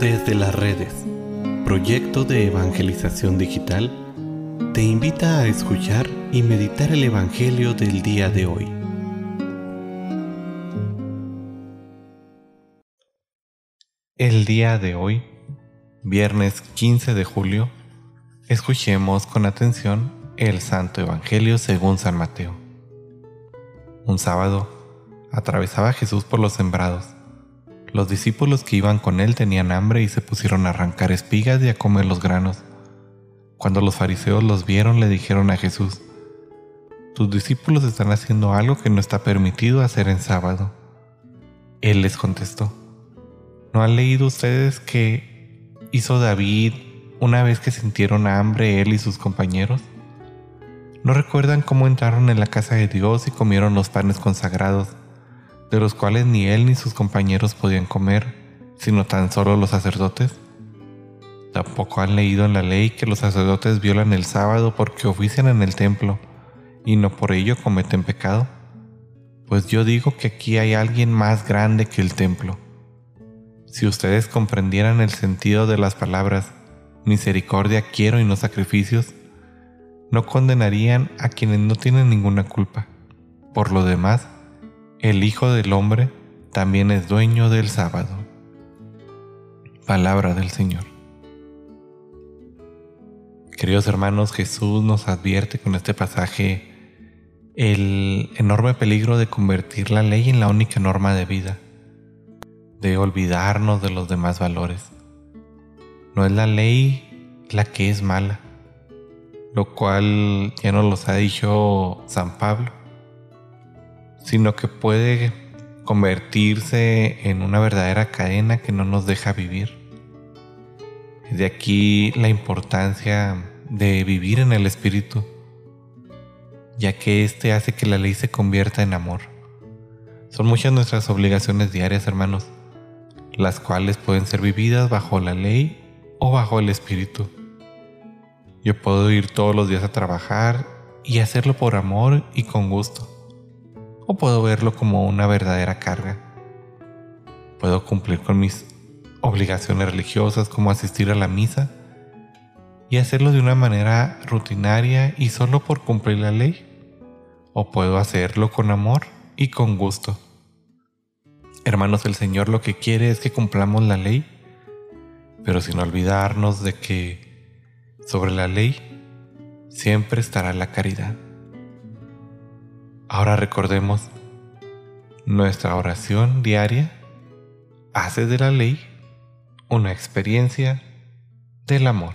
Desde las redes, proyecto de evangelización digital, te invita a escuchar y meditar el Evangelio del día de hoy. El día de hoy, viernes 15 de julio, escuchemos con atención el Santo Evangelio según San Mateo. Un sábado, atravesaba Jesús por los sembrados los discípulos que iban con él tenían hambre y se pusieron a arrancar espigas y a comer los granos. Cuando los fariseos los vieron le dijeron a Jesús, Tus discípulos están haciendo algo que no está permitido hacer en sábado. Él les contestó, ¿no han leído ustedes que hizo David una vez que sintieron hambre él y sus compañeros? ¿No recuerdan cómo entraron en la casa de Dios y comieron los panes consagrados? De los cuales ni él ni sus compañeros podían comer, sino tan solo los sacerdotes? Tampoco han leído en la ley que los sacerdotes violan el sábado porque ofician en el templo y no por ello cometen pecado. Pues yo digo que aquí hay alguien más grande que el templo. Si ustedes comprendieran el sentido de las palabras, misericordia quiero y no sacrificios, no condenarían a quienes no tienen ninguna culpa. Por lo demás, el Hijo del Hombre también es dueño del sábado. Palabra del Señor. Queridos hermanos, Jesús nos advierte con este pasaje el enorme peligro de convertir la ley en la única norma de vida, de olvidarnos de los demás valores. No es la ley la que es mala, lo cual ya nos los ha dicho San Pablo sino que puede convertirse en una verdadera cadena que no nos deja vivir. De aquí la importancia de vivir en el Espíritu, ya que éste hace que la ley se convierta en amor. Son muchas nuestras obligaciones diarias, hermanos, las cuales pueden ser vividas bajo la ley o bajo el Espíritu. Yo puedo ir todos los días a trabajar y hacerlo por amor y con gusto o puedo verlo como una verdadera carga. Puedo cumplir con mis obligaciones religiosas como asistir a la misa y hacerlo de una manera rutinaria y solo por cumplir la ley. O puedo hacerlo con amor y con gusto. Hermanos, el Señor lo que quiere es que cumplamos la ley, pero sin olvidarnos de que sobre la ley siempre estará la caridad. Ahora recordemos, nuestra oración diaria hace de la ley una experiencia del amor.